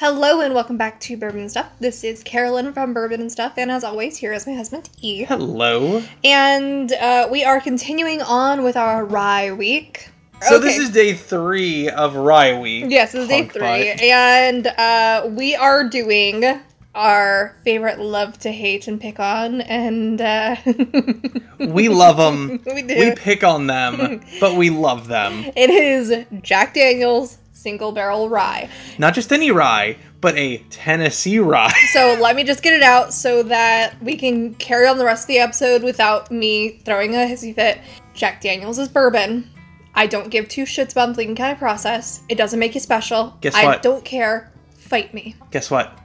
Hello and welcome back to Bourbon and Stuff. This is Carolyn from Bourbon and Stuff, and as always, here is my husband E. Hello. And uh, we are continuing on with our Rye Week. So this is day three of Rye Week. yes, this is day three, butt. and uh, we are doing our favorite love to hate and pick on, and uh, We love them. We do. We pick on them, but we love them. it is Jack Daniel's Single Barrel Rye. Not just any rye, but a Tennessee rye. So let me just get it out so that we can carry on the rest of the episode without me throwing a hissy fit. Jack Daniels is bourbon. I don't give two shits about the Lincoln County process. It doesn't make you special. Guess what? I don't care. Fight me. Guess what?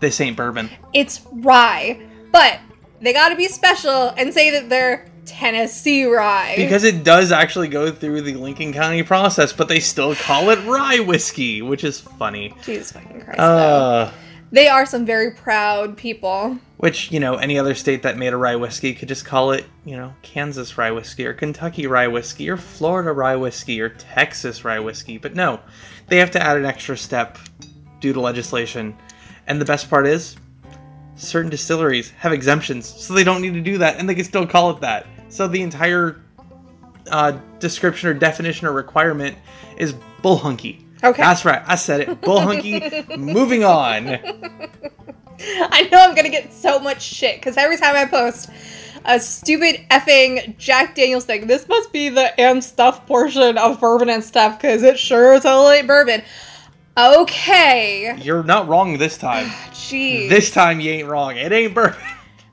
This ain't bourbon. It's rye, but they gotta be special and say that they're Tennessee rye. Because it does actually go through the Lincoln County process, but they still call it rye whiskey, which is funny. Jesus fucking Christ. Uh, They are some very proud people. which, you know, any other state that made a rye whiskey could just call it, you know, Kansas rye whiskey or Kentucky rye whiskey or Florida rye whiskey or Texas rye whiskey. But no, they have to add an extra step due to legislation. And the best part is, certain distilleries have exemptions, so they don't need to do that, and they can still call it that. So the entire uh, description or definition or requirement is bullhunky. Okay. That's right, I said it. Bullhunky. Moving on. I know I'm gonna get so much shit because every time I post a stupid effing Jack Daniels thing, this must be the and stuff portion of bourbon and stuff because it sure is totally ain't bourbon. Okay, You're not wrong this time. jeez. This time you ain't wrong. It ain't bourbon.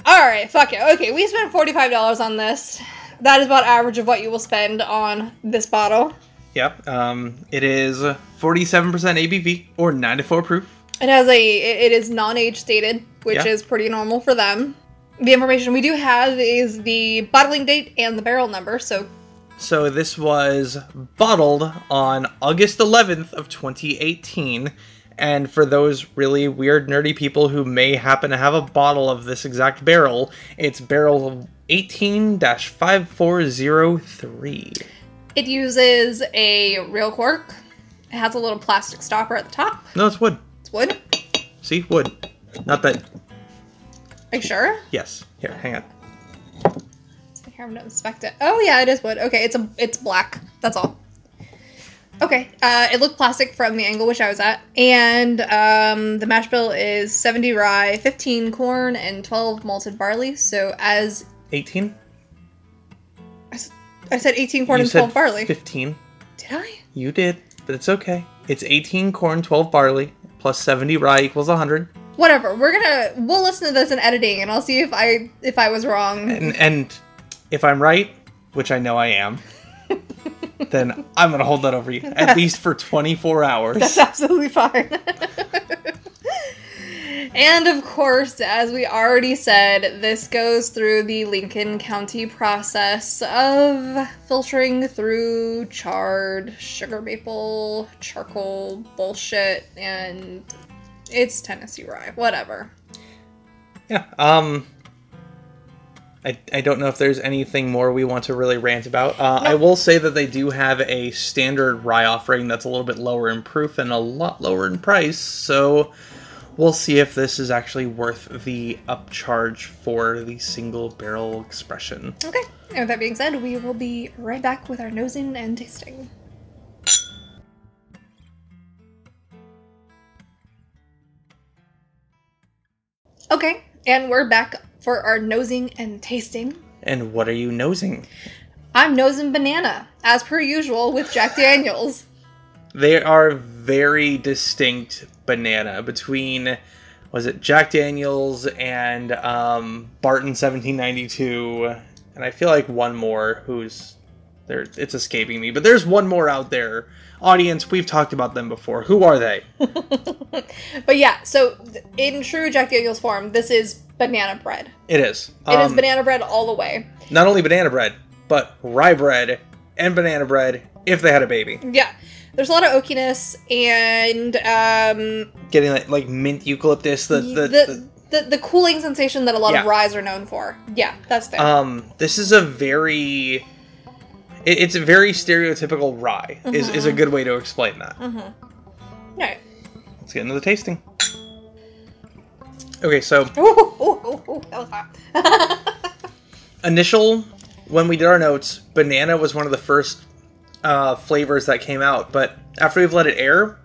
All right, fuck it. Okay, we spent forty five dollars on this. That is about average of what you will spend on this bottle. Yep. Um, it is 47% ABV or 94 proof. It has a it is non-age stated, which Yeah. is pretty normal for them. The information we do have is the bottling date and the barrel number, so So this was bottled on August 11th of 2018. And for those really weird nerdy people who may happen to have a bottle of this exact barrel, it's barrel 18-5403. It uses a real cork. It has a little plastic stopper at the top. No, it's wood. It's wood. See, wood. Not that. Are you sure? Yes. Here, hang on. Like I'm to inspect it. Oh yeah, it is wood. Okay, it's a it's black. That's all. Okay, uh, it looked plastic from the angle which I was at, and um, the mash bill is 70 rye, 15 corn, and 12 malted barley. So as 18. I, s- I said, 18 corn you and said 12 barley. 15. Did I? You did, but it's okay. It's 18 corn, 12 barley, plus 70 rye equals 100. Whatever. We're gonna we'll listen to this in editing, and I'll see if I if I was wrong. And, and if I'm right, which I know I am, then I'm gonna hold that over you at least for 24 hours. That's absolutely fine. and of course, as we already said, this goes through the Lincoln County process of filtering through charred sugar maple charcoal bullshit and it's Tennessee rye. Whatever. Yeah. Um. I, I don't know if there's anything more we want to really rant about. Uh, I will say that they do have a standard rye offering that's a little bit lower in proof and a lot lower in price. So we'll see if this is actually worth the upcharge for the single barrel expression. Okay. And with that being said, we will be right back with our nosing and tasting. Okay, and we're back for our nosing and tasting. And what are you nosing? I'm nosing banana, as per usual with Jack Daniels. They are very distinct banana between was it Jack Daniels and um, Barton 1792, and I feel like one more who's there. It's escaping me, but there's one more out there. Audience, we've talked about them before. Who are they? But yeah, so in true Jack Daniels form, this is banana bread. It is. It is Um, banana bread all the way. Not only banana bread, but rye bread and banana bread if they had a baby. Yeah. There's a lot of oakiness and um, Getting like, like mint eucalyptus. The the, the, the the, the cooling sensation that a lot of ryes are known for. Yeah, that's there. Um, this is a very, it, it's a very stereotypical rye. Is is a good way to explain that. All right, let's get into the tasting. Okay, so Ooh, ooh, ooh, ooh, that was hot. initial when we did our notes, banana was one of the first uh, flavors that came out. But after we've let it air,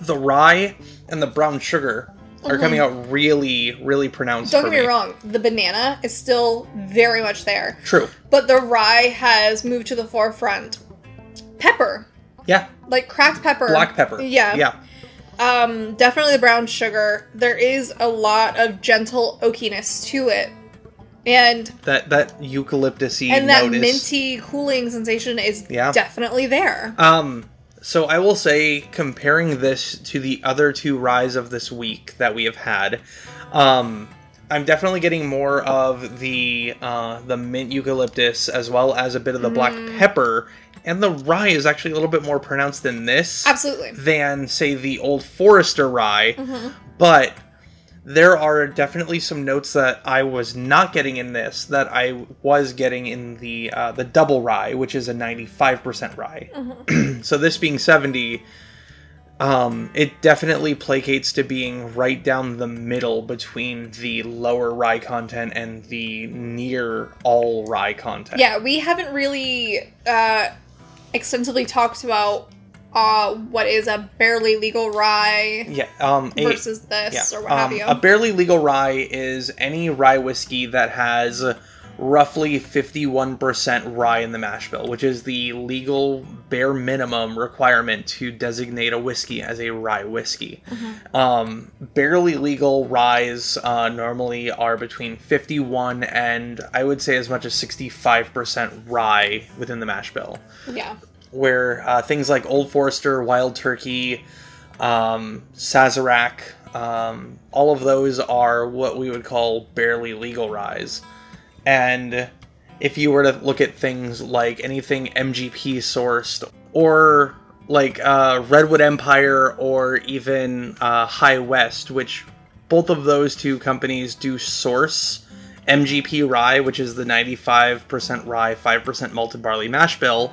the rye and the brown sugar are coming out really, really pronounced. Don't get me wrong, the banana is still very much there, True. but the rye has moved to the forefront. Pepper, Yeah. like cracked pepper, Black pepper. Yeah. Yeah. Um, definitely the brown sugar. There is a lot of gentle oakiness to it, and That that eucalyptusy and that minty cooling sensation is Yeah. definitely there. Um, so I will say, comparing this to the other two ryes of this week that we have had, um, I'm definitely getting more of the uh, the mint eucalyptus as well as a bit of the black Mm. pepper, and the rye is actually a little bit more pronounced than this Absolutely. than say the Old Forester rye, Mhm. but there are definitely some notes that I was not getting in this that I was getting in the uh, the double rye, which is a 95% rye. Mhm. so this being 70, um, it definitely placates to being right down the middle between the lower rye content and the near all rye content. Yeah, we haven't really uh, extensively talked about uh, what is a barely legal rye Yeah. Um, a- versus this or what have Um, you. A barely legal rye is any rye whiskey that has roughly 51% rye in the mash bill, which is the legal bare minimum requirement to designate a whiskey as a rye whiskey. Mm-hmm. Um, barely legal ryes uh, normally are between 51 and I would say as much as 65% rye within the mash bill yeah. Where uh, things like Old Forester, Wild Turkey, um, Sazerac, um, all of those are what we would call barely legal ryes. And if you were to look at things like anything MGP sourced, or like uh, Redwood Empire, or even uh, High West, which both of those two companies do source MGP rye, which is the 95% rye, 5% malted barley mash bill.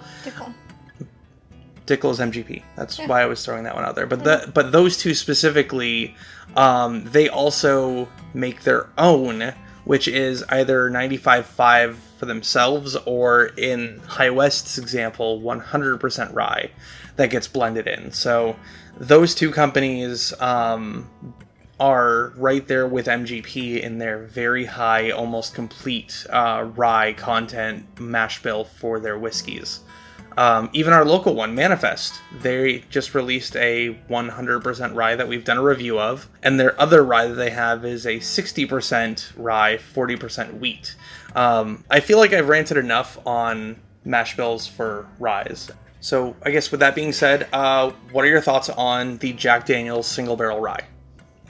Dickel's MGP. That's Yeah. why I was throwing that one out there. But the but those two specifically, um, they also make their own, which is either 95.5 for themselves or in High West's example, 100% rye that gets blended in. So those two companies um, are right there with MGP in their very high, almost complete uh, rye content mash bill for their whiskeys. Um, even our local one, Manifest, they just released a 100% rye that we've done a review of, and their other rye that they have is a 60% rye, 40% wheat. Um, I feel like I've ranted enough on mash bills for ryes. So I guess with that being said, uh, what are your thoughts on the Jack Daniel's single barrel rye?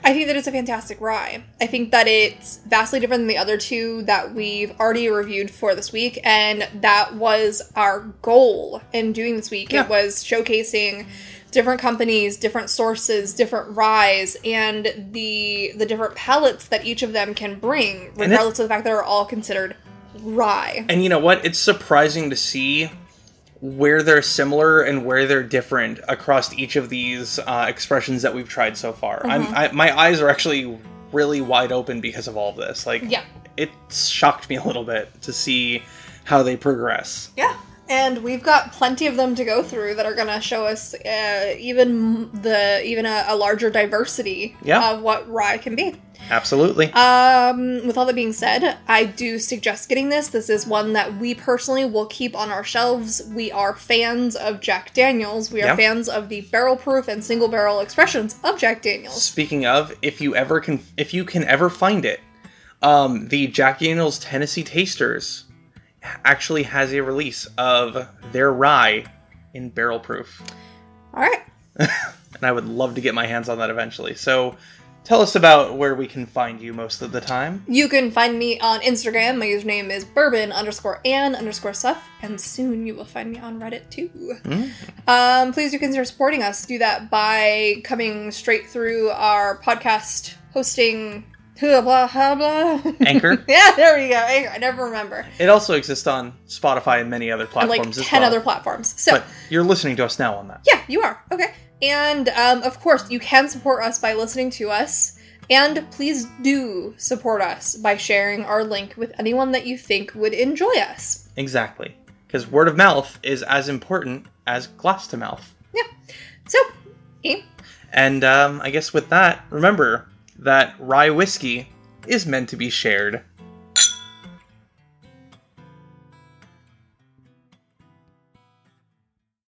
I think that it's a fantastic rye. I think that it's vastly different than the other two that we've already reviewed for this week, and that was our goal in doing this week. Yeah. It was showcasing different companies, different sources, different ryes, and the the different palettes that each of them can bring, regardless of the fact that they're all considered rye. And you know what? It's surprising to see where they're similar and where they're different across each of these uh, expressions that we've tried so far. I'm, I, my eyes are actually really wide open because of all of this. Like, Yeah. it shocked me a little bit to see how they progress. Yeah. And we've got plenty of them to go through that are going to show us uh, even the even a, a larger diversity Yeah. of what rye can be. Absolutely. Um, with all that being said, I do suggest getting this. This is one that we personally will keep on our shelves. We are fans of Jack Daniels. We are Yeah. fans of the barrel proof and single barrel expressions of Jack Daniels. Speaking of, if you ever can, if you can ever find it, um, the Jack Daniel's Tennessee Tasters actually has a release of their rye in barrel proof. All right. and I would love to get my hands on that eventually. So, tell us about where we can find you most of the time. You can find me on Instagram. My username is bourbon underscore and underscore stuff, and soon you will find me on Reddit too. Mm. Um, please do consider supporting us. Do that by coming straight through our podcast hosting. Blah blah blah. Anchor. yeah, there we go. Anchor. I never remember. It also exists on Spotify and many other And platforms like as ten well. other platforms. So But you're listening to us now on that. yeah, you are okay. And um, of course, you can support us by listening to us. And please do support us by sharing our link with anyone that you think would enjoy us. Exactly. Because word of mouth is as important as glass to mouth. Yeah. So, eh, And um, I guess with that, remember that rye whiskey is meant to be shared.